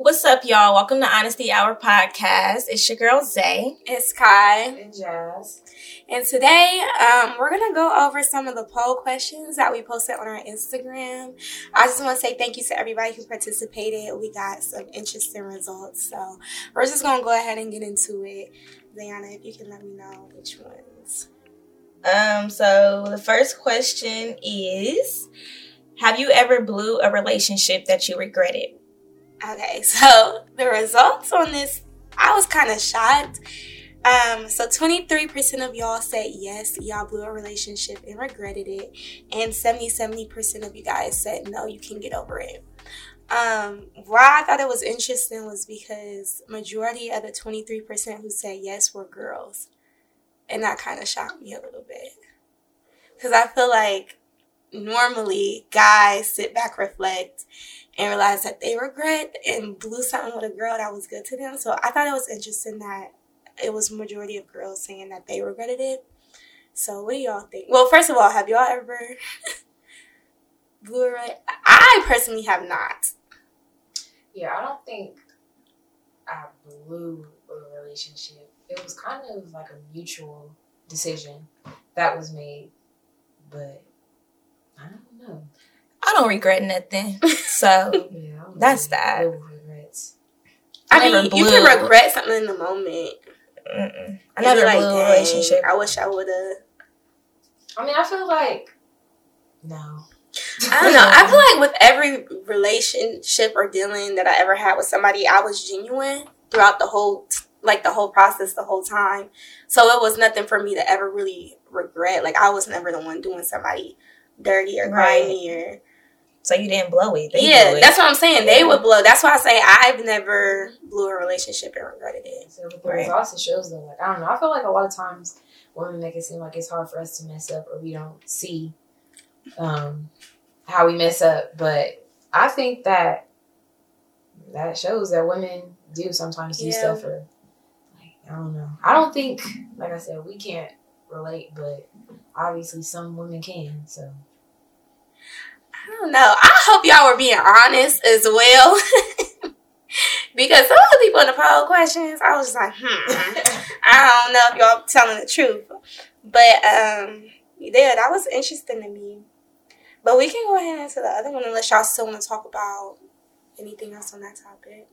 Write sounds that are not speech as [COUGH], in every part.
What's up, y'all? Welcome to Honesty Hour Podcast. It's your girl Zay. It's Kai. And Jazz. And today, um, we're gonna go over some of the poll questions that we posted on our Instagram. I just want to say thank you to everybody who participated. We got some interesting results, so we're just gonna go ahead and get into it. Zayana, if you can let me know which ones. Um, so the first question is Have you ever blew a relationship that you regretted? Okay, [LAUGHS] so the results on this, I was kind of shocked. Um, so 23% of y'all said yes, y'all blew a relationship and regretted it. And 70 70% of you guys said no, you can get over it. Um, why I thought it was interesting was because majority of the 23% who said yes were girls. And that kind of shocked me a little bit. Because I feel like normally guys sit back, reflect, and realize that they regret and blew something with a girl that was good to them. So I thought it was interesting that it was majority of girls saying that they regretted it. So what do y'all think? Well, first of all, have y'all ever [LAUGHS] blew a re- I personally have not. Yeah, I don't think I blew a relationship. It was kind of like a mutual decision that was made, but I don't know. I don't regret nothing. [LAUGHS] So Yeah, That's really that. live regrets. I Never mean, you can regret something in the moment. mm-mm. I never like, blew a relationship. I wish I would have. I mean, I feel like no. I don't know. I [LAUGHS] feel like with every relationship or dealing that I ever had with somebody, I was genuine throughout the whole, like the whole process, the whole time. So it was nothing for me to ever really regret. Like I was never the one doing somebody dirty or Right. or So you didn't blow it. They yeah. blew it. That's what I'm saying. They would blow. That's why I say I've never blew a relationship and regretted it. So the Right. results, it shows though. Like I don't know. I feel like a lot of times women make it seem like it's hard for us to mess up, or we don't see um, how we mess up. But I think that that shows that women do sometimes do Yeah. stuff for. Like I don't know. I don't think, like I said, we can't relate, but obviously some women can. So I don't know. I hope y'all were being honest as well. [LAUGHS] because some of the people in the poll questions, I was just like, hmm. I don't know if y'all telling the truth. But um yeah, that was interesting to me. But we can go ahead into the other one unless y'all still want to talk about anything else on that topic.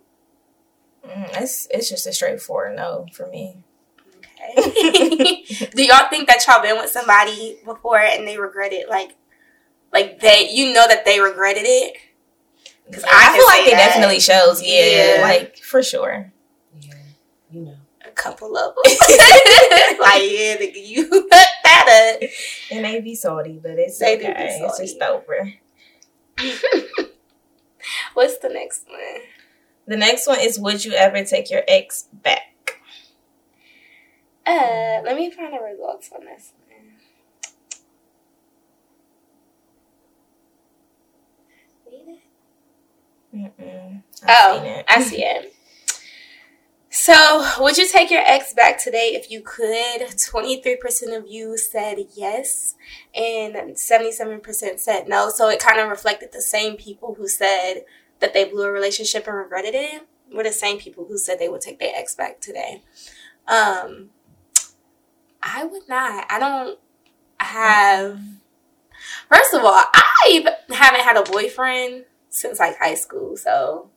Mm, it's it's just a straightforward no for me. Okay. [LAUGHS] Do y'all think that y'all been with somebody before and they regret it? like like they you know that they regretted it? 'Cause I I, feel like say it that. definitely shows. Yeah, Yeah. like for sure. yeah, you know. A couple of [LAUGHS] them. [LAUGHS] like, yeah, nigga, you hooked that up. It may be salty, but it's They okay. It's just salty. over. [LAUGHS] What's the next one? The next one is Would you ever take your ex back? Uh, let me find the results on this one. Need it? Mm-mm. Oh. I see it. So, would you take your ex back today if you could? 23% of you said yes, and 77% said no. So, it kind of reflected the same people who said that they blew a relationship and regretted it were the same people who said they would take their ex back today. Um, I would not. I don't have. First of all, I haven't had a boyfriend since like high school, so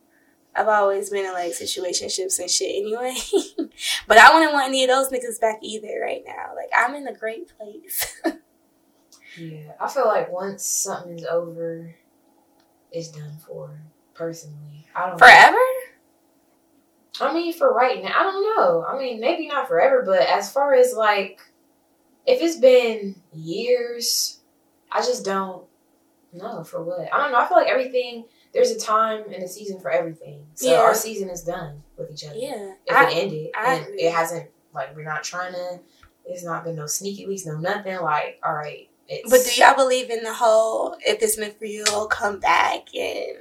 I've always been in like situationships and shit anyway. [LAUGHS] but I wouldn't want any of those niggas back either right now. Like I'm in a great place. [LAUGHS] Yeah, I feel like once something is over, it's done for. Personally, I don't know. Forever? I mean, for right now, I don't know. I mean, maybe not forever, but as far as like, if it's been years, I just don't know for what. I don't know. I feel like everything. There's a time and a season for everything. So Yeah. our season is done with each other. Yeah. If I- it ended I and agree. it hasn't, like, we're not trying to. It's not been no sneaky links, no nothing. Like, all right, it's. but do y'all believe in the whole if it's meant for you, it'll come back and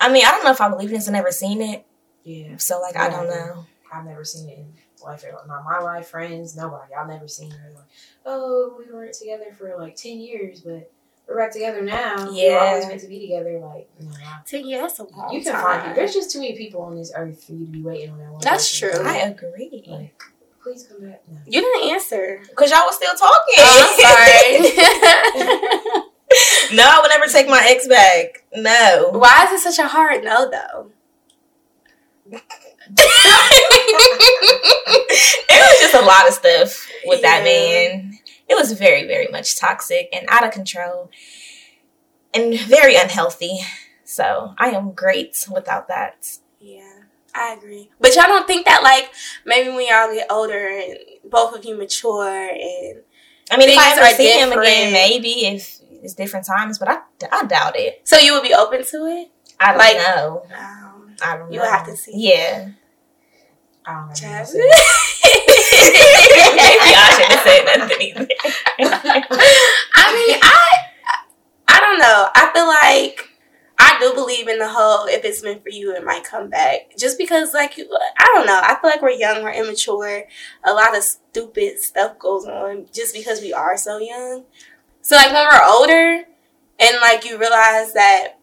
I mean, I don't know if I believe in this. I've never seen it, Yeah, so like I don't Yeah. know. I've never seen it in life. Not my life, friends, nobody. I've never seen her like, oh, we weren't together for like ten years, but we're back together now. Yeah. We Yeah. were always meant to be together. Like, no, I- Ten years, that's a long you can time. find people. There's just too many people on this earth for you to be waiting on that one. That's person. true. I agree. Like, please come back. No. You didn't answer. Cause y'all was still talking. Oh, I'm sorry. [LAUGHS] no, I would never take my ex back. No. Why is it such a hard no, though? [LAUGHS] it was just a lot of stuff with that man. It was very, very much toxic and out of control and very unhealthy. So I am great without that. Yeah, I agree. But y'all don't think that, like, maybe when y'all get older and both of you mature and I mean, if I ever are see him again, maybe if it's different times, but I, I doubt it. so you would be open to it? I don't Like- know. Um, I don't know. you would have to see. Yeah. I don't know. Jasmine. [LAUGHS] maybe I shouldn't have said nothing either. [LAUGHS] I mean, I I don't know. I feel like I do believe in the whole if it's meant for you, it might come back. Just because, like, I don't know. I feel like we're young, we're immature. A lot of stupid stuff goes on just because we are so young. So, like, when we're older and, like, you realize that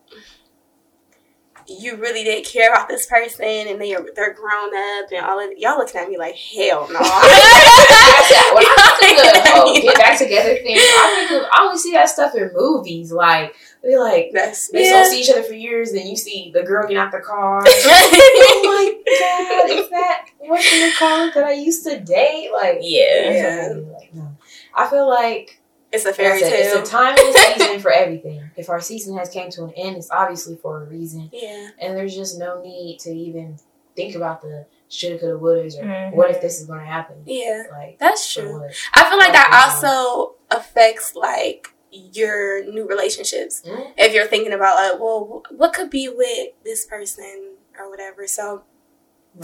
you really didn't care about this person and they are, they're grown up and all of y'all looking at me like, hell no. [LAUGHS] when I think of the whole get back together thing, I think of I only see that stuff in movies. Like they like That's they yeah. don't see each other for years, then you see the girl get out the car. [LAUGHS] oh my god, is that what's in the car that I used to date? Like Yeah. Yeah. like, no. I feel like It's a fairy tale. it's a time and a season for everything. If our season has came to an end, it's obviously for a reason, yeah. and there's just no need to even think about the shoulda, coulda, wouldas, or Mhm. what if this is going to happen. Yeah. Like That's true. what? I feel like that also affects like your new relationships. Mhm. If you're thinking about like, well, what could be with this person or whatever. So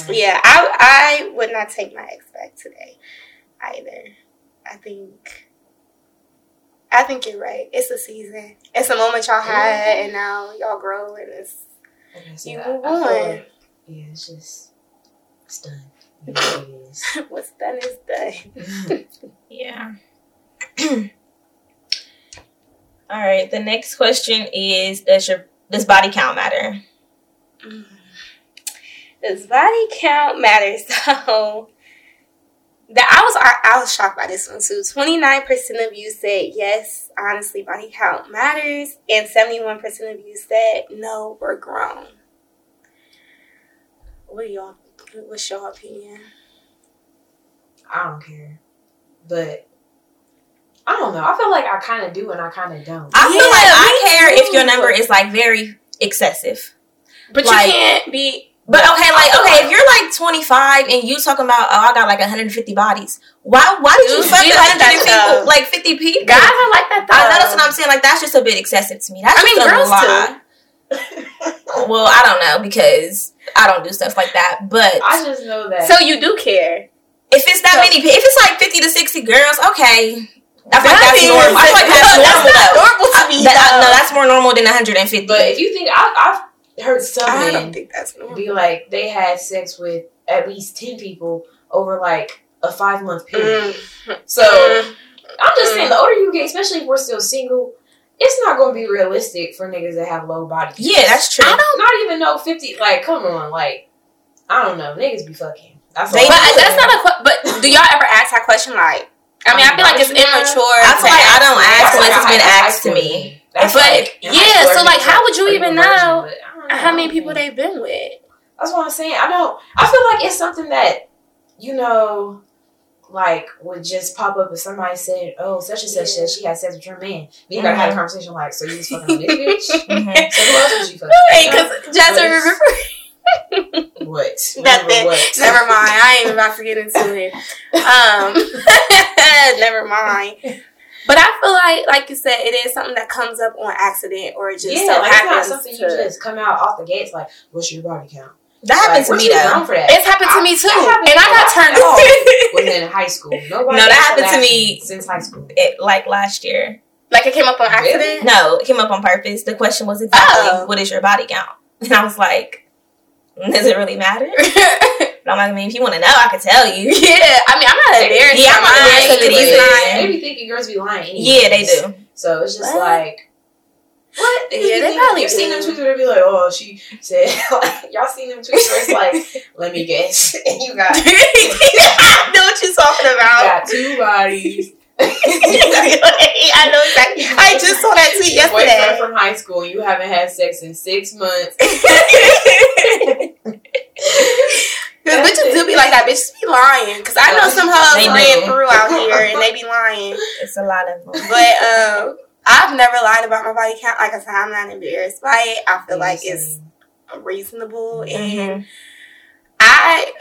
Right. yeah, I I would not take my ex back today either. I think I think you're right. It's a season. It's a moment y'all had, and now y'all grow, and it's You move on. like- yeah, it's just it's done. It is. [LAUGHS] what's done is done. [LAUGHS] Yeah. [CLEARS THROAT] All right. The next question is: Does your does body count matter? Mm. Does body count matter? [LAUGHS] So that I was I, I was shocked by this one too. Twenty nine percent of you said yes, honestly, body count matters, and seventy one percent of you said no, we're grown. What do y'all? What's your opinion? I don't care, but I don't know. I feel like I kind of do and I kind of don't. I feel like I me care if your number is like very excessive. But Like- you can't be. But okay, like okay, if you're like 25 and you talking about oh I got like 150 bodies, why why did you Dudes fuck be 150 like that, people though. like 50 people? Guys are like that though. I know that's what I'm saying. Like that's just a bit excessive to me. That's I mean, just a girls lot. [LAUGHS] Well, I don't know because I don't do stuff like that. But I just know that. So you do care. if it's that So- many, if it's like 50 to 60 girls, okay. I feel like that's normal. I feel like that's [LAUGHS] that's normal. not normal to me, that- no, that's more normal than 150. but if you think I, I've heard some I don't think that's normal. be like they had sex with at least ten people over like a five month period. Mm. So Mm. I'm just Mm. saying, the older you get, especially if we're still single, it's not going to be realistic for niggas that have low body. counts. yeah, that's true. I don't not even know fifty. Like, come on, like I don't know, niggas be fucking. That's They But I'm that's not a. que- But do y'all ever ask that question? Like, I mean, I feel like it's immature. I feel like I don't ask That's unless like it's a been high- high asked to school me. That's But, like yeah, so, like, how would you even a virgin? know But I don't know. How many people they've been with? That's what I'm saying. I don't. I feel like it's something that you know, like would just pop up if somebody said, "Oh, such and such said she had sex with your man." Then you gotta have a conversation like, "So you was fucking with this bitch?" Mhm. [LAUGHS] So who else was you fucking? Hey, because Jasmine, remember? What? [LAUGHS] Nothing. What? Never mind. I ain't about to get into it. [LAUGHS] Um, never mind. But I feel like, like you said, it is something that comes up on accident or it just yeah, so like it's not something to. you just come out off the gates like, "What's your body count?" That happened Like, to me too though. for that. It's happened to me too, and I got turned off. [LAUGHS] was in high school. [LAUGHS] Nobody No, that happened to me- since high school. It, like last year. Like it came up on Really? accident. No, it came up on purpose. The question was exactly, Oh. what is your body count? And I was like, [LAUGHS] does it really matter? But I'm like, I mean, if you want to know, I can tell you. [LAUGHS] yeah, I mean, I'm not embarrassed. Yeah, by I'm not mine, embarrassed of it because it's either. They be thinking girls be lying. Yeah, they do. So it's just What? like What? Yeah, they probably You've seen them do. tweets where they be like, "Oh, she said," [LAUGHS] like, y'all seen them tweets where it's [LAUGHS] like, "Let me guess, and you got, I know what you're talking about. got two bodies." I know exactly. I just saw that tweet Your boyfriend yesterday. from high school. You haven't had sex in six months. Because bitches do be like that. Bitches be lying. Because I know some hoes They ran through out here and they be lying. it's a lot of them. But um, I've never lied about my body count. Like I said, I'm not embarrassed by it. I feel like it's reasonable and Mhm. I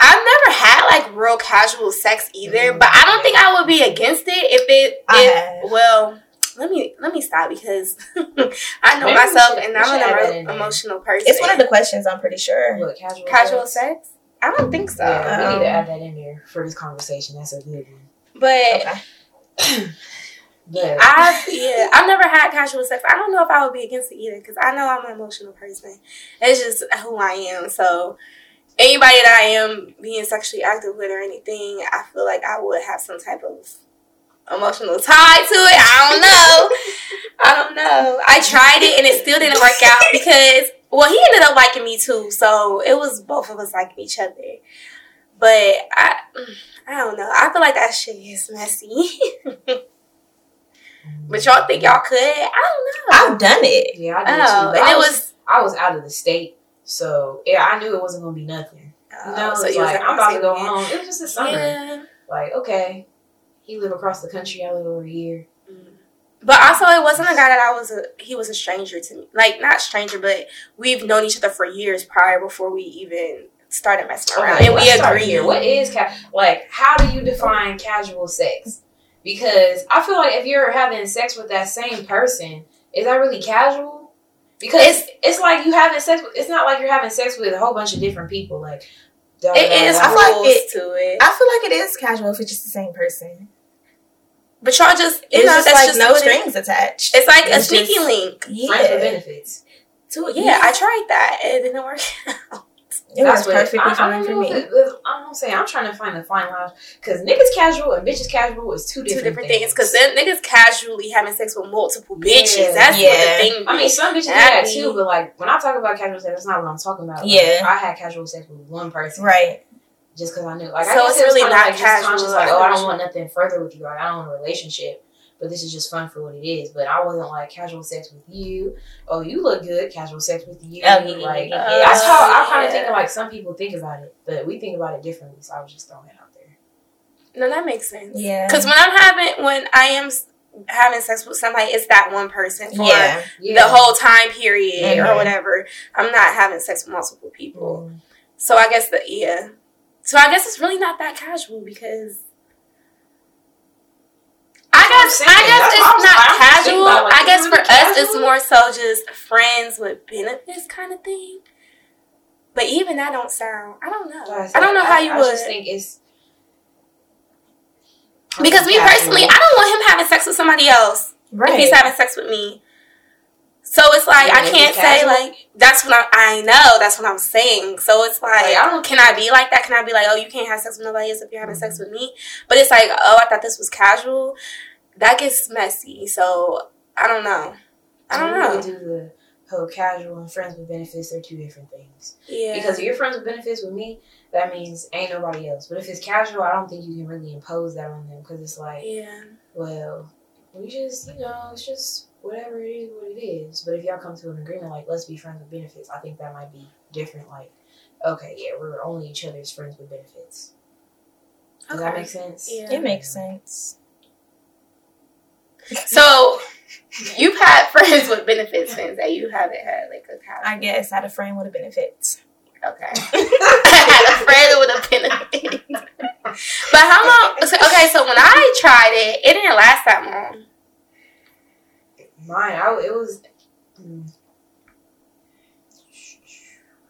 I've never had like real casual sex either, but I don't think I would be against it if it I if well let me let me stop because [LAUGHS] I know Maybe myself should- and I'm should add that an in emo- there. emotional person. It's one of the questions. I'm pretty sure. What casual? casual sex. I don't think so. Yeah, we need to Um, add that in there for this conversation. That's a good one. But Okay. [CLEARS THROAT] But I yeah, I've never had casual sex. I don't know if I would be against it either because I know I'm an emotional person. It's just who I am. So anybody that I am being sexually active with or anything, I feel like I would have some type of emotional tie to it. I don't know. [LAUGHS] I don't know. I tried it and it still didn't work out because well, he ended up liking me too. So it was both of us liking each other. But I I don't know. I feel like that shit is messy. [LAUGHS] But y'all think y'all could? I don't know. I've done it. yeah, I did Oh, too. But and I it was, was. I was out of the state, so yeah, I knew it wasn't gonna be nothing. You oh, know, oh, so you was like, like, I'm about to go "I'm home. It was just a summer. Yeah. Like, okay, he live across the country. I live over here. But also, it wasn't a guy that I was a. He was a stranger to me. Like not stranger, but we've known each other for years prior before we even started messing around, Okay, and we start here. What is ca- like? How do you define casual sex? Because I feel like if you're having sex with that same person, is that really casual? Because it's, it's like you having sex. With, it's not like you're having sex with a whole bunch of different people. Like It is I feel like it- to it. I feel like it is casual if it's just the same person. But y'all just, you It's know, just that's like just no what it- strings attached. It's like a sneaky just- link. friends with Yeah. benefits. To it. Yeah, I tried that. It didn't work out. It That's was what- perfectly I, I fine don't for know me. if it- it- I'm not saying I'm trying to find the fine line because niggas casual and bitches casual is two Two different, different things. Because then niggas casually having sex with multiple bitches. Yeah. That's what Yeah. the thing. I mean, some bitches do That that too, but like when I talk about casual sex, that's not what I'm talking about. Like, Yeah. I had casual sex with one person, Right. Just because I knew, like, I So guess it's it really kinda not like just casual, conscious, like, oh, I don't want nothing further with you. Like, I don't want a relationship, but this is just fun for what it is. But I wasn't like casual sex with you. Oh, you look good. Casual sex with you. Oh, yeah, like yeah, yeah. that's how I kind of Yeah. think. Like some people think about it, but we think about it differently. So I was just throwing it out there. No, that makes sense. Yeah. Because when I'm having, when I am having sex with somebody, it's that one person for Yeah. Yeah. the whole time period or Mhm. whatever. I'm not having sex with multiple people. Mm. So I guess the yeah. So I guess it's really not that casual because I That's what I'm guess. I guess That's it's what I was- not casual. about, like, I guess for us it's more so just friends with benefits kind of thing. But even that don't sound. I don't know. I don't know how you I would. just think it's because me personally, I don't want him having sex with somebody else. Right. if he's having sex with me. So it's like Yeah, I can't say like that's what I, I know. That's what I'm saying. So it's like, Like, I don't can I be like that? Can I be like, oh, you can't have sex with nobody else if you're having sex with me? But it's like, oh, I thought this was casual. That gets messy. So I don't know. I don't know. Really do the whole casual and friends with benefits. They're two different things. Yeah. Because if you're friends with benefits with me, that means ain't nobody else. But if it's casual, I don't think you can really impose that on them because it's like, yeah. well, we just, you know, it's just whatever it is, what it is. But if y'all come to an agreement, like, let's be friends with benefits, I think that might be different. Like, okay, yeah, we're only each other's friends with benefits. Does that Okay. make sense? Yeah. It makes sense. [LAUGHS] So you've had friends with benefits since that you haven't had like a casual. I guess I had a friend with a benefits. Okay. I [LAUGHS] had a friend with a benefit. [LAUGHS] but how long? So, okay, so when I tried it, it didn't last that long. Mine, I, it was mm,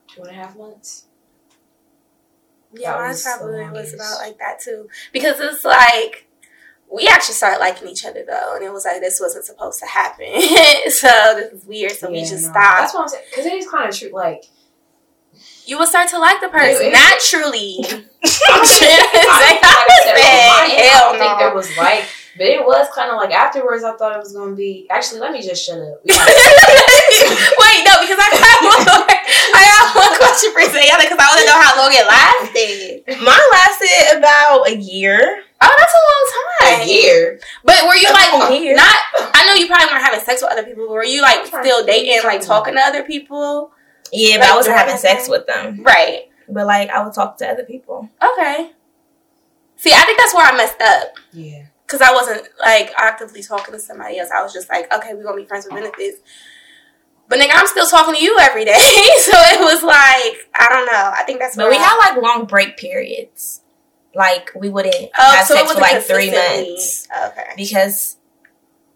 two and a half months. Yeah, mine probably was about like that too. Because it's like we actually started liking each other though, and it was like this wasn't supposed to happen. [LAUGHS] so this is weird. So we just no. stopped. That's what I'm saying. Because it is kind of true. Like, you will start to like the person It- it- naturally. [LAUGHS] [LAUGHS] I I don't think- like I said, on my end, I Hell don't think no. there was like But it was kind of like afterwards. I thought it was gonna be. Actually, let me just shut up. [LAUGHS] Wait, no, because I got one more. I got one question for Zayana because I want to know how long it lasted. Mine lasted about a year. Oh, that's a long time. a year. But were you like A year. not? I know you probably weren't having sex with other people. But were you like still dating, like talking to other people? Yeah, but Like I wasn't having sex with them. Right. But like, I would talk to other people. Okay. See, I think that's where I messed up. Yeah. Because I wasn't like actively talking to somebody else. I was just like, okay, we're gonna be friends with benefits. But nigga, I'm still talking to you every day. [LAUGHS] so it was like, I don't know. I think that's But we I- had like long break periods. Like we wouldn't oh, have so sex for like three months Okay. because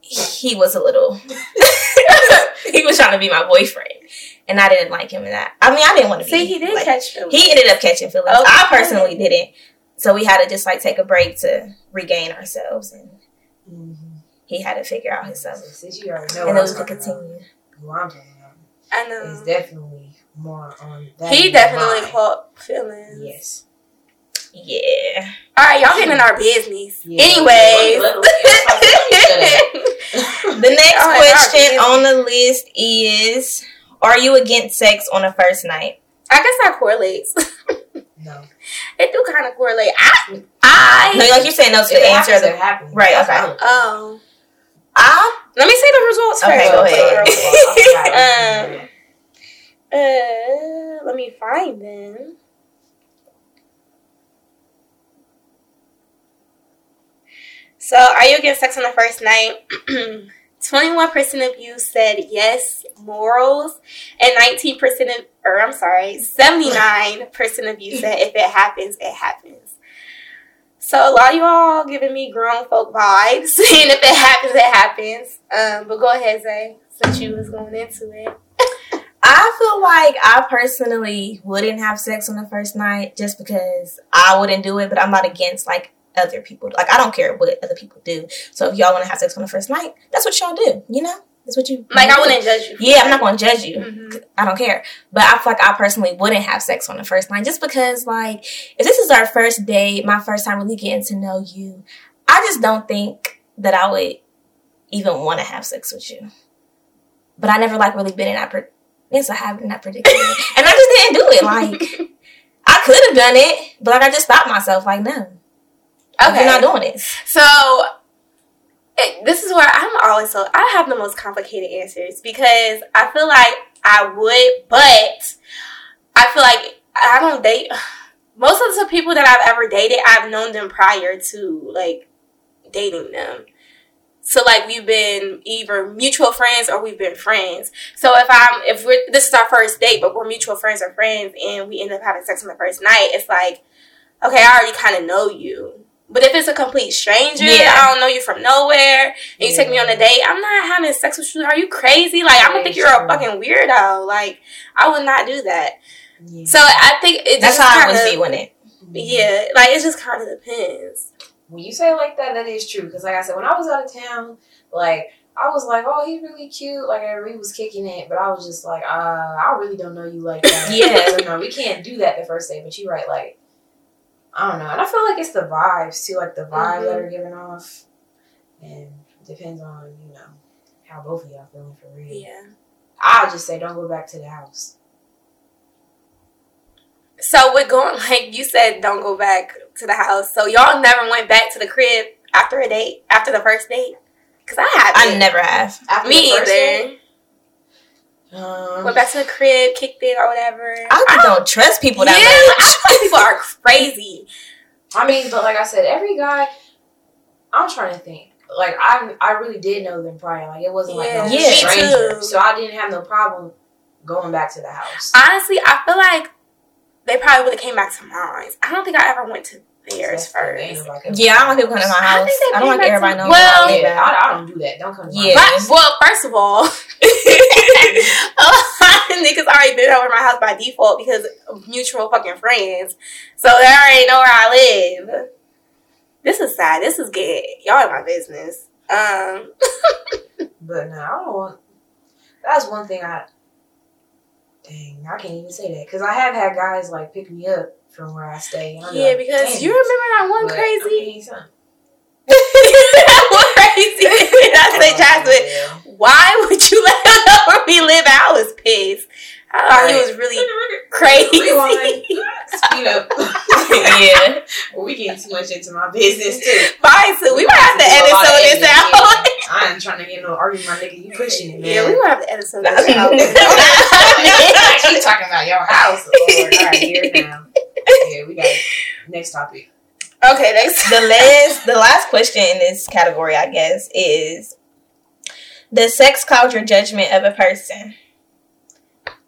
he was a little. [LAUGHS] [LAUGHS] he was trying to be my boyfriend, and I didn't like him in that. I mean, I didn't want to be. See, he did like, catch feelings. He ended up catching feelings. Okay. I personally didn't. So we had to just like take a break to regain ourselves, and Mm-hmm. he had to figure out himself, Since you already know, and what then I'm we could continue. I'm talking about I is know. definitely more on that. He definitely mine. caught feelings. Yes. Yeah. All right, y'all getting in our business. Yeah. Anyways. [LAUGHS] The next Oh, question on the list is: Are you against sex on the first night? I guess that correlates. [LAUGHS] No. it do kind of correlate. I, I, No, like you're saying, those to If it the answer. happens, Of it the, happens. Right, That's okay. how oh, I let me say the results Okay, first. go ahead. Um, [LAUGHS] uh, let me find them. So, are you against sex on the first night? [CLEARS THROAT] 21% of you said yes, morals, and 19% of, or I'm sorry, 79% of you said if it happens, it happens. So, a lot of you all giving me grown folk vibes, [LAUGHS] saying if it happens, it happens. Um, but go ahead, Zay, since you was going into it. I feel like I personally wouldn't have sex on the first night just because I wouldn't do it, but I'm not against like other people. Like I don't care what other people do. So if y'all want to have sex on the first night, that's what y'all do. You know, that's what you Like, I wouldn't judge you. Yeah, I'm not going to judge you. Mhm. I don't care. But I feel like I personally wouldn't have sex on the first night just because, like, if this is our first date, my first time really getting to know you, I just don't think that I would even want to have sex with you. But I never, like, really been in that. Pre- yes, I have in that predicament. and I just didn't do it. Like, [LAUGHS] I could have done it, but, like, I just stopped myself. Like, no. Okay. You're not doing this. So it, this is where I'm always so I have the most complicated answers because I feel like I would, but I feel like I don't date [SIGHS] most of the people that I've ever dated. I've known them prior to like dating them. So like we've been either mutual friends or we've been friends. So if I'm if we're this is our first date, but we're mutual friends or friends, and we end up having sex on the first night, it's like okay, I already kind of know you. But if it's a complete stranger, Yeah. I don't know you from nowhere, and you take me on a date, I'm not having sex with you. Are you crazy? Like, I'm gonna think you're a fucking weirdo. Like, I would not do that. Yeah. So I think it That's just how I kind was of feeling it. yeah, like it just kind of depends. when you say it like that, that is true. Because like I said, when I was out of town, like I was like, oh, he's really cute. Like I really was kicking it, but I was just like, uh, I really don't know you like that. [LAUGHS] Yeah. so, no, we can't do that the first day. But you're right, like I don't know, and I feel like it's the vibes too, like the vibe that mm-hmm. are given off, and depends on you know how both of y'all feeling for real. Yeah. I'll just say, don't go back to the house. So we're going like you said, don't go back to the house. So y'all never went back to the crib after a date, after the first date. Cause I haven't. I never have. After Me the first either. date, Um, Went back to the crib, kicked it or whatever. I just don't trust people yeah, that much. I feel like people are [LAUGHS] crazy. I mean, but like I said, every guy. I'm trying to think. Like I, I really did know them prior. Like it wasn't like no Yeah, stranger, too. so I didn't have no problem going back to the house. Honestly, I feel like they probably would have came back to mine. I don't think I ever went to theirs That's first. like, Yeah, I don't want people coming to my I house. think they I don't came like everybody to- knowing. Well- where I live Yeah. I, I don't do that. Don't come to my Yeah. house. But, well, first of all, [LAUGHS] a lot of niggas already been over my house by default because of mutual fucking friends. So they already know where I live. This is sad. This is good. Y'all in my business. Um, [LAUGHS] But no, I don't want. That's one thing I. Dang, I can't even say that because I have had guys like pick me up from where I stay. Yeah, like, because you remember that one but, crazy, [LAUGHS] oh, I mean, son, that crazy. I say, Jasmine, why would you [LAUGHS] let him know where we live? I was pissed. I thought he was really [LAUGHS] crazy. Rewind. Speed up. yeah. well, we getting too much into my business too. Fine, so we might have to edit some of this out. I ain't trying to get no argument, my nigga. You pushing it, man. Yeah, we might have to edit some of this out. Keep talking about your house. Lord. All right, here now. Yeah, we got it. next topic. Okay, next. the [LAUGHS] last the last question in this category, I guess, is the sex cloud your judgment of a person?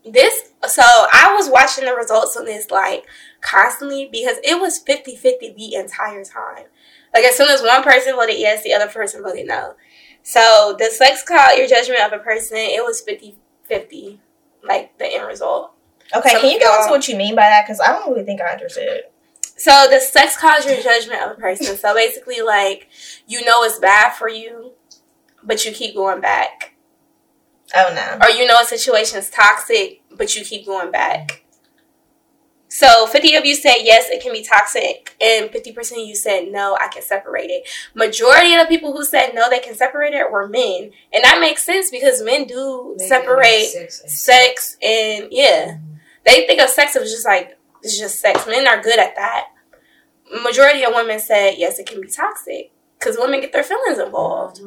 This so I was watching the results on this like constantly because it was 50-50 the entire time. Like as soon as one person voted yes, the other person voted no. So the sex cloud your judgment of a person, it was 50-50, like the end result. Okay, Some can you go into what you mean by that? Because I don't really think I understood. So the sex causes your judgment of a person. So basically, like you know it's bad for you, but you keep going back, Oh no. or you know a situation is toxic, but you keep going back. So fifty of you said yes, it can be toxic, and fifty percent of you said no, I can separate it. Majority of the people who said no, they can separate it were men, and that makes sense because men do separate Sex and sex and yeah. Mm-hmm. They think of sex as just like it's just sex. Men are good at that. Majority of women said yes, it can be toxic because women get their feelings involved.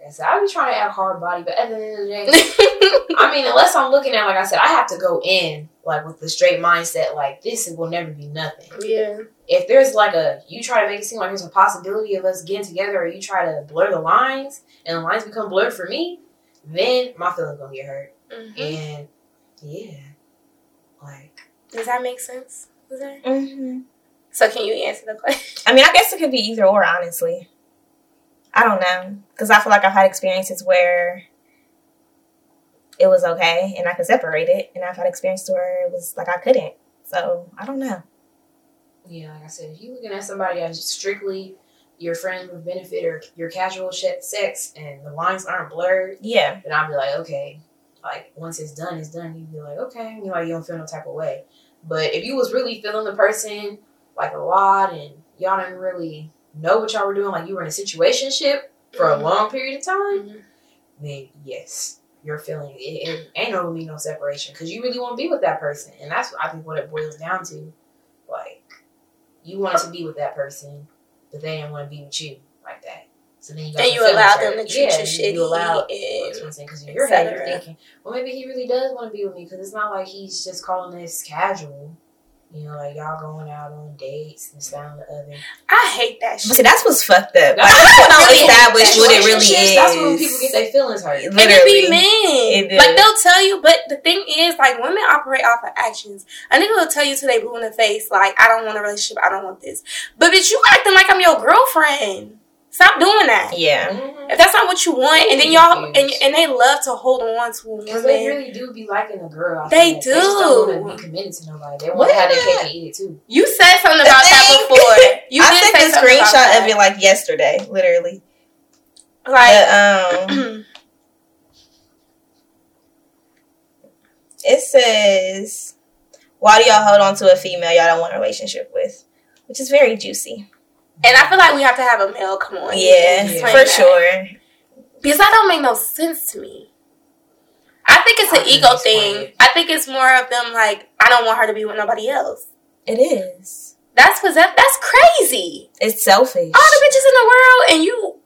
Yes, I be trying to act hard body, but at the end of the day, [LAUGHS] I mean, unless I'm looking at, like I said, I have to go in like with the straight mindset, like this will never be nothing. yeah, If there's like a, you try to make it seem like there's a possibility of us getting together, or you try to blur the lines, and the lines become blurred for me, then my feelings gonna get hurt. Mhm. And yeah, like does that make sense? Does that- hmm So can you answer the question? I mean, I guess it could be either or. Honestly, I don't know because I feel like I've had experiences where it was okay and I could separate it, and I've had experiences where it was like I couldn't. So I don't know. yeah, like I said, if you looking at somebody as strictly your friend with benefit or your casual sh- sex, and the lines aren't blurred. Yeah, then I'll be like, okay. Like once it's done, it's done. You'd be like, okay, you know, you don't feel no type of way. But if you was really feeling the person like a lot, and y'all didn't really know what y'all were doing, like you were in a situationship for a Mhm. long period of time, Mhm. then yes, you're feeling it. it ain't no be no separation because you really want to be with that person, and that's I think what it boils down to. Like you wanted to be with that person, but they didn't want to be with you like that. So then you got And your you allow them to treat yeah, you shitty. You allow and- that's what I'm saying. Because in your head, you're thinking, well, maybe he really does want to be with me. Because it's not like he's just calling this casual. You know, like y'all going out on dates and this, that, and the other. I hate that but shit. see, that's what's fucked up. Like, That's people don't really establish what it really is. That's when people get their feelings hurt. And Literally. it be men. It like they'll tell you, but the thing is, like women operate off of actions. A nigga will tell you till they blue in the face, like I don't want a relationship, I don't want this. But bitch, you acting like I'm your girlfriend. Stop doing that. Yeah. Mhm. If that's not what you want, and then y'all and, and they love to hold on to a Because they really do be liking a girl. I They feel like. They just don't want to be committed to nobody. They want to have their is cake and eat it too. You said something about that before. You I did sent say the something about screenshot of it like yesterday, literally. Like, But, um, [CLEARS THROAT] it says, "Why do y'all hold on to a female y'all don't want a relationship with?" Which is very juicy. And I feel like we have to have a male come on. Yeah, for that. sure. Because that don't make no sense to me. I think it's I an can ego explain thing. it. I think it's more of them like, I don't want her to be with nobody else. It is. That's possess- That's crazy. It's selfish. All the bitches in the world, and you.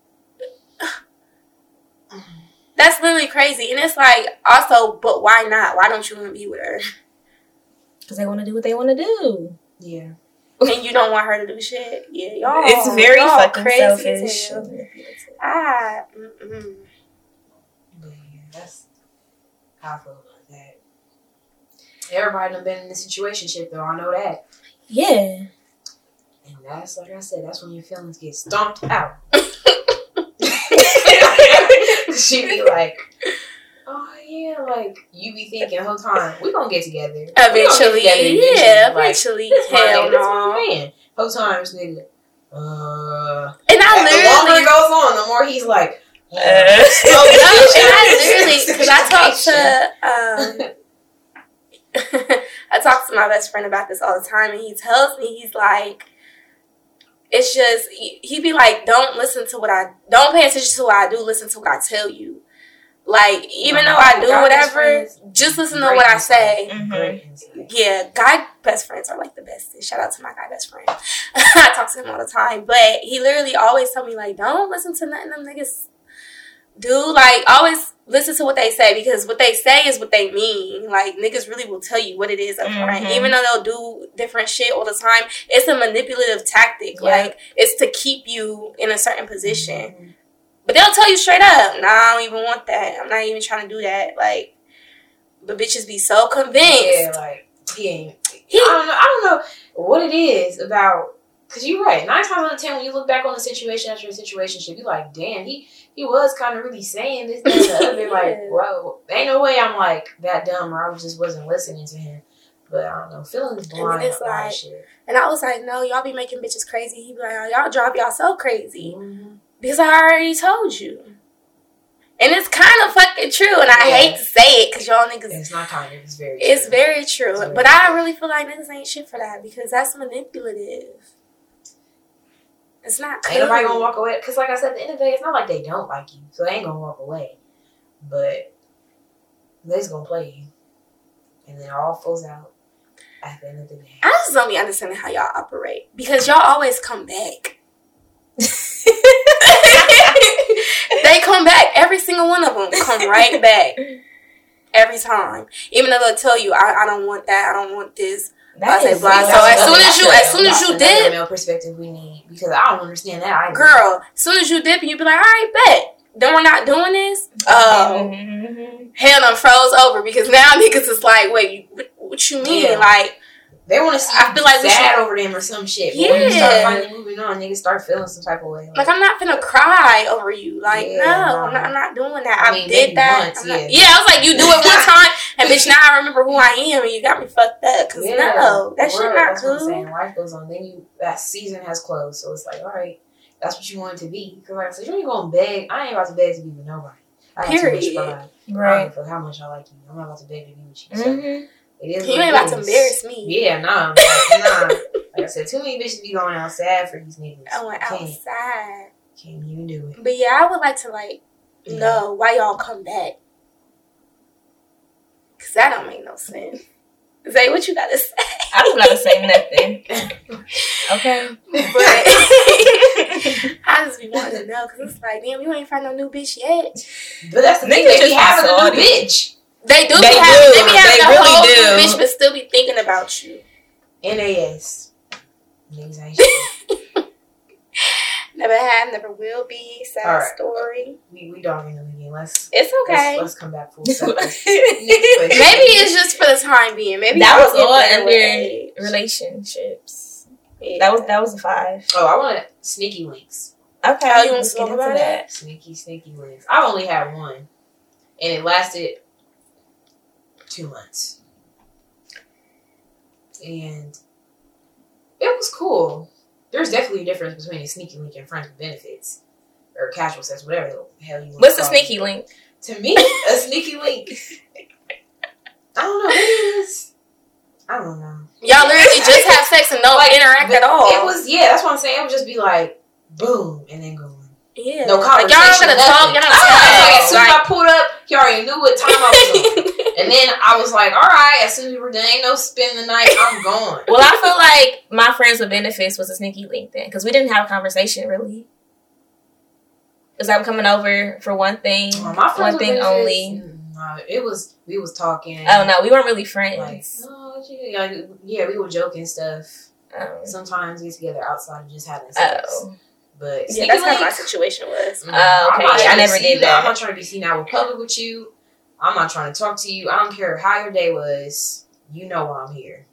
[SIGHS] That's literally crazy. And it's like, also, but why not? Why don't you want to be with her? [LAUGHS] Because they want to do what they want to do. Yeah. And [LAUGHS] you don't want her to do shit? Yeah, y'all. it's very y'all fucking crazy as selfish. hell. Ah, mm-mm. Yeah, that's how I feel about that. Everybody done been in this situation shit though, I know that. Yeah. And that's like I said, that's when your feelings get stomped out. [LAUGHS] [LAUGHS] she be like, Oh yeah, like you be thinking the whole time, we gonna get together. Gonna get Eventually, yeah, Like, eventually. Hell no. man. Whole time this nigga. Uh And I and the longer literally. it goes on, the more he's like Uh. [LAUGHS] No, and I literally, because [LAUGHS] [LAUGHS] I talked to, um, I talk to my best friend about this all the time, and he tells me he's like, it's just he he be like, don't listen to what I don't pay attention to what I do. Listen to what I tell you. Like even though I do guy best whatever, just listen to what I insight. say. Mhm. Yeah, guy best friends are like the best. Shout out to my guy best friend. [LAUGHS] I talk to him all the time, but he literally always tell me like, don't listen to nothing them niggas do. Like always listen to what they say because what they say is what they mean. Like niggas really will tell you what it is up front, Mhm. even though they'll do different shit all the time. It's a manipulative tactic. Yeah. Like it's to keep you in a certain position. Mhm. But they'll tell you straight up, nah, I don't even want that. I'm not even trying to do that. Like, but bitches be so convinced. Yeah, like he ain't. He- I don't know. I don't know what it is about. Cause you're right. Nine times out of ten, when you look back on the situation after a situation, you're like, damn, he he was kind of really saying this, that, and the other. [LAUGHS] Like, whoa, ain't no way I'm like that dumb, or I just wasn't listening to him. But I don't know, feelings blind. it's like- shit. And I was like, no, y'all be making bitches crazy. He be like, oh, y'all drive y'all so crazy. Mhm. Because I already told you. And it's kind of fucking true. And I Yeah. hate to say it because y'all niggas, It's not kind of. It's very. it's true. very true. It's very but I really feel like niggas ain't shit for that because that's manipulative. It's not cool. Ain't nobody gonna walk away. Cause like I said, at the end of the day, it's not like they don't like you, so they ain't gonna walk away. But they just gonna play you, and then it all falls out at the end of the day. I just don't be understanding how y'all operate because y'all always come back. They come back. Every single one of them come right [LAUGHS] back. Every time. Even though they'll tell you, I, I don't want that, I don't want this. I say blah. So as soon as you- as soon as you did- male perspective we need because I don't understand that. I Girl, as soon as you dip, you be like, all right, bet. Then we're not doing this. Oh, [LAUGHS] hell done froze over because now [LAUGHS] niggas is like, wait, you, what, what you mean? Yeah. Like, they want to see. I feel like we sad should- over them or some shit. But when you Yeah. start finally moving on, niggas start feeling some type of way. like I'm not gonna cry over you. Like, Yeah, no, no. I'm not. I'm not doing that. I I, mean, did that. once, I'm not- yeah. yeah, I was like, you do it one [LAUGHS] time, and bitch, now I remember who I am, and you got me fucked up. Cause no, that for shit not that's what I'm saying. Life goes on. Then you that season has closed, so it's like, all right, that's what you want to be. Because like I said, you ain't gonna beg. I ain't about to beg to be with nobody. I got too Period. much pride. I Right. don't give a fuck how much I like you. I'm not about to beg to be with you. So Mhm. It is. You ain't about to embarrass me. Yeah, nah, like, nah. Like I said, too many bitches be going outside for these niggas. I went Can't, outside, Can you do it. but yeah, I would like to like Yeah. know why y'all come back, cause that don't make no sense. Zay, what you gotta say? I don't gotta say nothing. [LAUGHS] Okay. But [LAUGHS] I just be wanting to know because it's like, damn, you ain't find no new bitch yet. But that's the thing. Niggas They be just having a new bitch. They do. They be having, do. They be having They a really whole do. new bitch, but still be thinking about you. NAS. Niggas [LAUGHS] ain't. Never have, never will be. Sad All right. story. we we dogging them again. Let's It's okay. let's, let's come back full [LAUGHS] circle. Next that question. Maybe it's just for the time being. Maybe that was I'll all better under age. relationships. Yeah. That was that was a five. Oh, I want sneaky links. Okay. Oh, you want to talk about that. it? Sneaky, sneaky links. I've only had one, and it lasted two months, and it was cool. There's definitely a difference between a sneaky link and friends with benefits, or casual sex, whatever the hell you want. What's to the call it. sneaky link? To me, a sneaky link. [LAUGHS] I don't know. It is. I don't know. Y'all literally just have sex and don't Like, interact at all. It was yeah. That's what I'm saying. It would just be like boom, and then going. yeah. No Like, conversation. y'all not gonna talk. Y'all not Ah, like, as soon as I pulled up, he already knew what time I was on. [LAUGHS] and then I was like, all right. As soon as we were done, ain't no spending the night. I'm gone. Well, I feel like my friends with benefits was a sneaky link then because we didn't have a conversation really. Because I'm coming over for one thing, my friends one thing benefits, only. nah, it was we was talking. Oh no, we weren't really Like, friends. oh, what like, yeah, we were joking stuff. Um, Sometimes get together outside and just having sex. oh, But Yeah, sneaky that's how my link, situation was. Oh, I'm okay. not Yeah, I never did that. I'm not trying to be seen out with public with you. I'm not trying to talk to you. I don't care how your day was. You know why I'm here.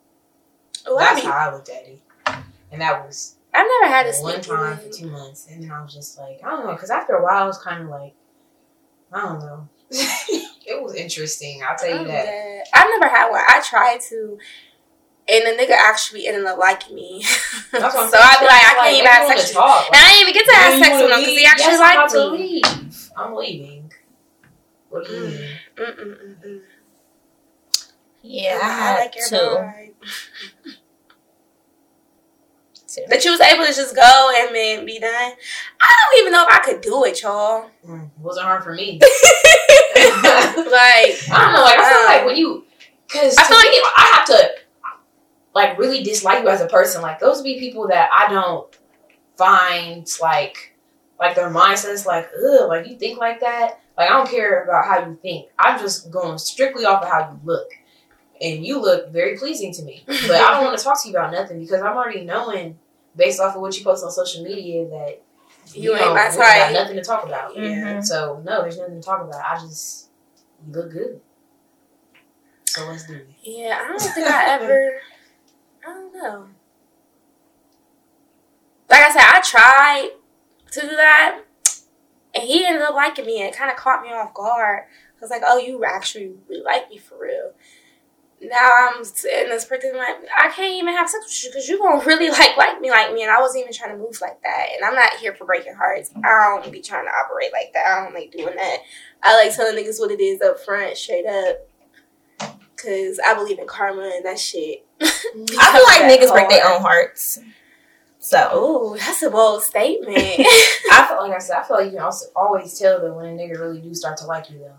Oh, I That's be, how I looked at it. And that was I've never had a one time for two months. And then I was just like, I don't know. Because after a while, I was kind of like, I don't know. [LAUGHS] it was interesting. I'll tell you I'm that. I've never had one. I tried to, and the nigga actually ended up liking me. so [LAUGHS] That's what I'm I'd be like, I can't even have sex. with you. Talk. And I didn't even get to have sex with him because he actually Yes, I'm about liked me. I'm leaving. Mm. Mm-mm-mm-mm. yeah, I I had like your too. That [LAUGHS] you was able to just go and then be done. I don't even know if I could do it, y'all. Mm, wasn't hard for me. [LAUGHS] [LAUGHS] Like I don't know. Like I feel um, like when you, because I I feel feel like I have to, like, really dislike you as a person. Like those be people that I don't find like, like their mindsets like, ugh, like you think like that. Like I don't care about how you think. I'm just going strictly off of how you look, and you look very pleasing to me. But I don't want to talk to you about nothing because I'm already knowing based off of what you post on social media that You ain't don't- my we got nothing to talk about. Mhm. So no, there's nothing to talk about. I just you look good. So let's do it. Yeah, I don't think I ever. [LAUGHS] I don't know. Like I said, I tried to do that, and he ended up liking me, and it kind of caught me off guard. I was like, "Oh, you actually really like me for real." Now I'm in this pretending like I can't even have sex with you because you gonna really like like me like me, and I wasn't even trying to move like that. And I'm not here for breaking hearts. I don't be trying to operate like that. I don't like doing that. I like telling niggas what it is up front, straight up. Cause I believe in karma and that shit. [LAUGHS] I feel like niggas break their own hearts. So Oh, that's a bold statement. [LAUGHS] I feel like I said, I feel like you can also always tell though when a nigga really do start to like you though,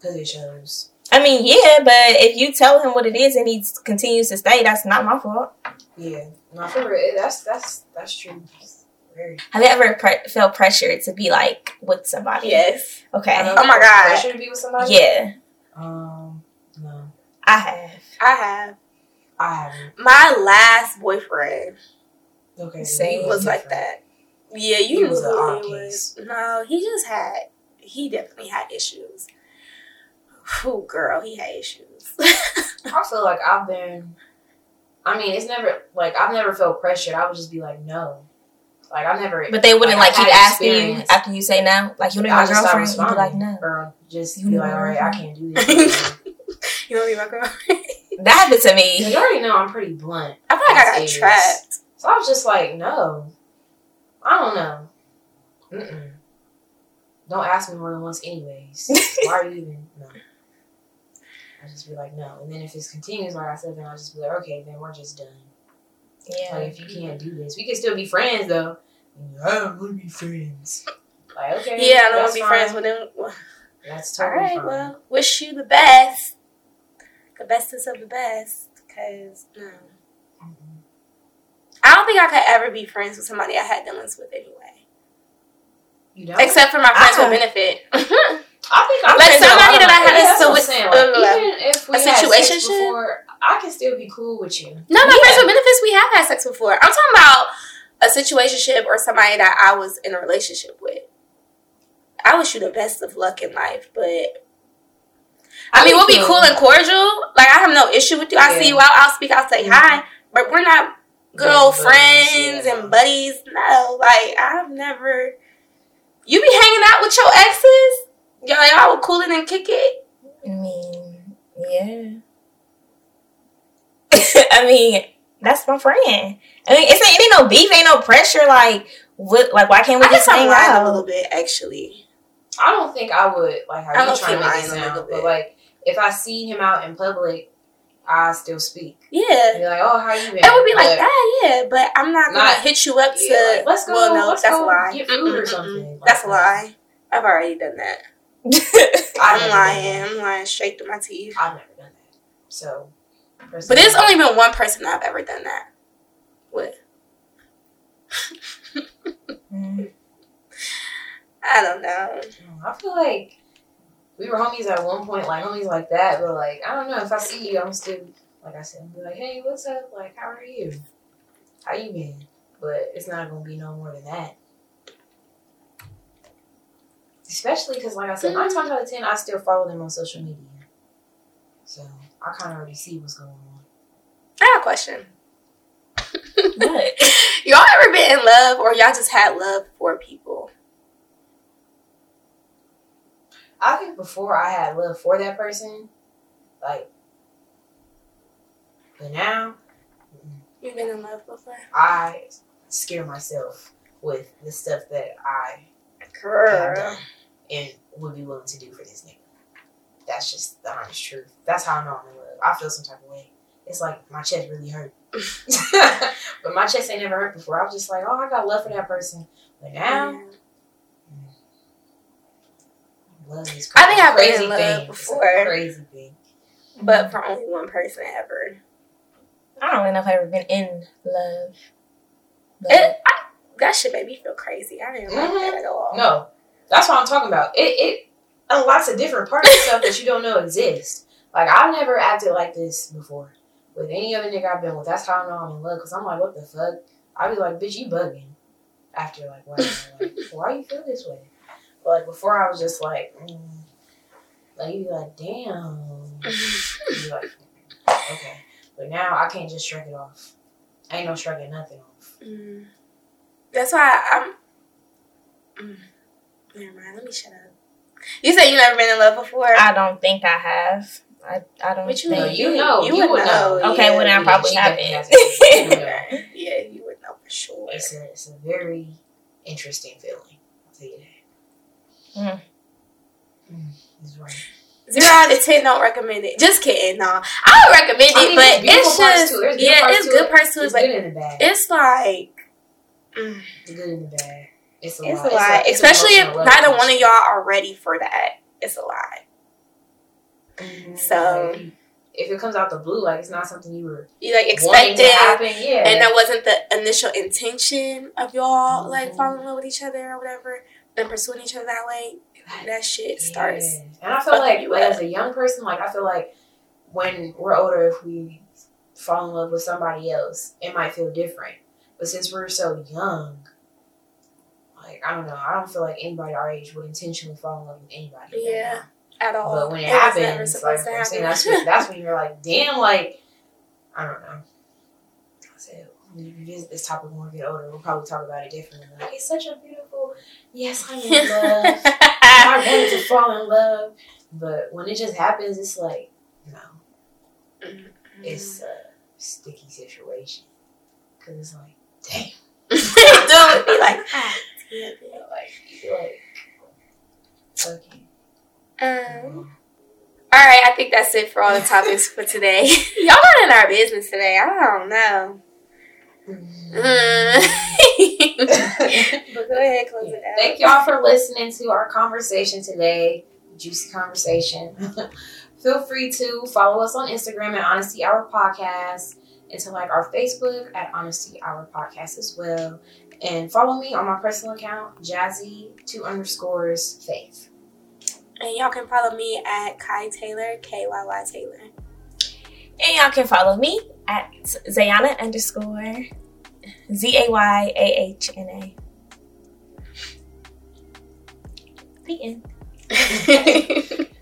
because it shows. I mean, yeah, but if you tell him what it is and he continues to stay, that's not my fault. Yeah, no, for real, that's that's that's true. That's very. Have you ever pre- felt pressured to be like with somebody? yes. Okay. Oh my God. Pressure to be with somebody. Yeah, Um, no, I have. I have. I haven't. My last boyfriend Okay, Same. he was like that. Yeah, you He knew was an who odd he was. No, he just had he definitely had issues. Oh girl, he had issues. [LAUGHS] I feel like I've been. I mean, it's never like I've never felt pressured. I would just be like, no, like I've never. But they wouldn't Like, like, keep asking you after you say no. Like you know I your just stop girlfriend, you'd be like no. or just You be like, all right, I can't do this. [LAUGHS] you want to be my girl? That happened to me. you already know I'm pretty blunt. I feel like I got Yes. trapped. So I was just like, no. I don't know. Mm-mm. Don't ask me more than once, anyways. [LAUGHS] Why are you even? No. I just be like, no. And then if it continues, like I said, then I'll just be like, okay, then we're just done. Yeah. Like, if you can't do this, we can still be friends, though. I don't want to be friends. Like, okay. Yeah, I don't want to be fine. friends with him. That's All totally right, fine. well, wish you the best, the bestest of the best. Cause no, Mm-mm. I don't think I could ever be friends with somebody I had dealings with anyway, You don't? except for my friends I- with benefit. [LAUGHS] I think I'm Like with somebody that I had a yeah, that's what I'm uh, even if we a had sex before, I can still be cool with you. no, my Yeah. friends with benefits we have had sex before. I'm talking about a situationship or somebody that I was in a relationship with. I wish you the best of luck in life, but I mean, we'll be cool and cordial. Like I have no issue with you. I see you out. I'll speak. I'll say Mhm. hi. But we're not good Yeah, old friends and buddies. No, like I've never. You be hanging out with your exes. Y'all, y'all were cooling and kick it. I mean, yeah. [LAUGHS] I mean, that's my friend. I mean, it's it ain't no beef, ain't no pressure. Like, what? Like, why can't we I just hang out a little bit, actually. I don't think I would like how I you don't trying to feel make it a little sound, but bit. like if I see him out in public, I still speak. Yeah. Be like, oh, how you been? It would be like But, that, yeah. But I'm not gonna Not- hit you up to. Yeah, like, let's go. Well, no, let's that's go a lie. Get food or something. Like That's a lie. I've already done that. [LAUGHS] I'm lying. done I'm lying straight through my teeth. I've never done that. So, But there's only been one person I've ever done that with. Mm. [LAUGHS] [LAUGHS] I don't know. I feel like we were homies at one point, like homies like that. But like, I don't know if I see you, I'm still like I said, I'm be like, hey, what's up? Like, how are you? How you been? But it's not gonna be no more than that. Especially because, like I said, nine times out of ten, I still follow them on social media. So I kind of already see what's going on. I have a question. What? [LAUGHS] y'all ever been in love or y'all just had love for people? I think before I had love for that person, like, but now You've been in love before? I scare myself with the stuff that I have done and would be willing to do for this nigga. That's just the honest truth. That's how I know I'm in love. I feel some type of way it's like my chest really hurt. [LAUGHS] [LAUGHS] but my chest ain't never hurt before. I was just like, oh, I got love for that person. But now, Yeah. Love is I think I've been crazy in love thing. It's a before. crazy thing. But for only one person ever. I don't really know if I've ever been in love. But It, I, that shit made me feel crazy. I didn't like Mhm. that at all. No, that's what I'm talking about. It it unlocks a different part of yourself that you don't know exists. Like I've never acted like this before with any other nigga I've been with. That's how I know I'm in love. Cause I'm like, what the fuck? I'd be like, bitch, you bugging. After like, why? Like, [LAUGHS] why you feel this way? But like before, I was just like, mm. like you like, damn. You like, okay. But now I can't just shrug it off. Ain't no shrugging nothing off. Mm. That's why I'm. Mm. Never mind. Let me shut up. You said you never been in love before. I don't think I have. I, I don't But you think. know, you know, You, you would would know. know. Okay, yeah. well, then I probably she haven't. definitely has it. yeah, you would know for sure. It's a it's a very interesting feeling. I'll tell you that. Mm. Mm, he's right. Zero out of ten. Don't recommend it. Just kidding. No, I would recommend it, I mean, but there's beautiful it's just to it. There's yeah, parts it's good it. parts to it, It's good in the bad. it's like. mm, good in the bad. It's a It's lot. a lot, it's especially if neither one of y'all are ready for that. It's a lot. Mhm. So- Like, if it comes out the blue, like it's not something you were You like wanting expected, to happen, yeah. and that wasn't the initial intention of y'all like Mhm. falling in love with each other or whatever, and pursuing each other that way. That shit starts. Yeah. And I feel like, like as a young person, like I feel like when we're older, if we fall in love with somebody else, it might feel different. But since we're so young, like I don't know, I don't feel like anybody our age would intentionally fall in love with anybody. Yeah. At all. But when it, never happens, like I'm saying, happen. that's when, [LAUGHS] that's when you're like, damn, like I don't know. I said when we revisit this topic when we get older, we'll probably talk about it differently. Like it's such a beautiful. Yes, I'm in love. I wanted to fall in love, but when it just happens, it's like no, Mm-hmm. it's a sticky situation because it's like damn, [LAUGHS] Dude be like, ah, damn it. like like fucking. Um, all right, I think that's it for all the topics for today. [LAUGHS] Y'all not in our business today. I don't know. Mm. [LAUGHS] but go ahead, close it out. Thank y'all for listening to our conversation today. Juicy conversation. [LAUGHS] Feel free to follow us on Instagram at Honesty Hour Podcast and to like our Facebook at Honesty Hour Podcast as well. And follow me on my personal account, Jazzy two underscores faith. And y'all can follow me at Kyy Taylor, K Y Y Taylor. And y'all can follow me at Zayahna underscore Z A Y A H N A. The end. [LAUGHS]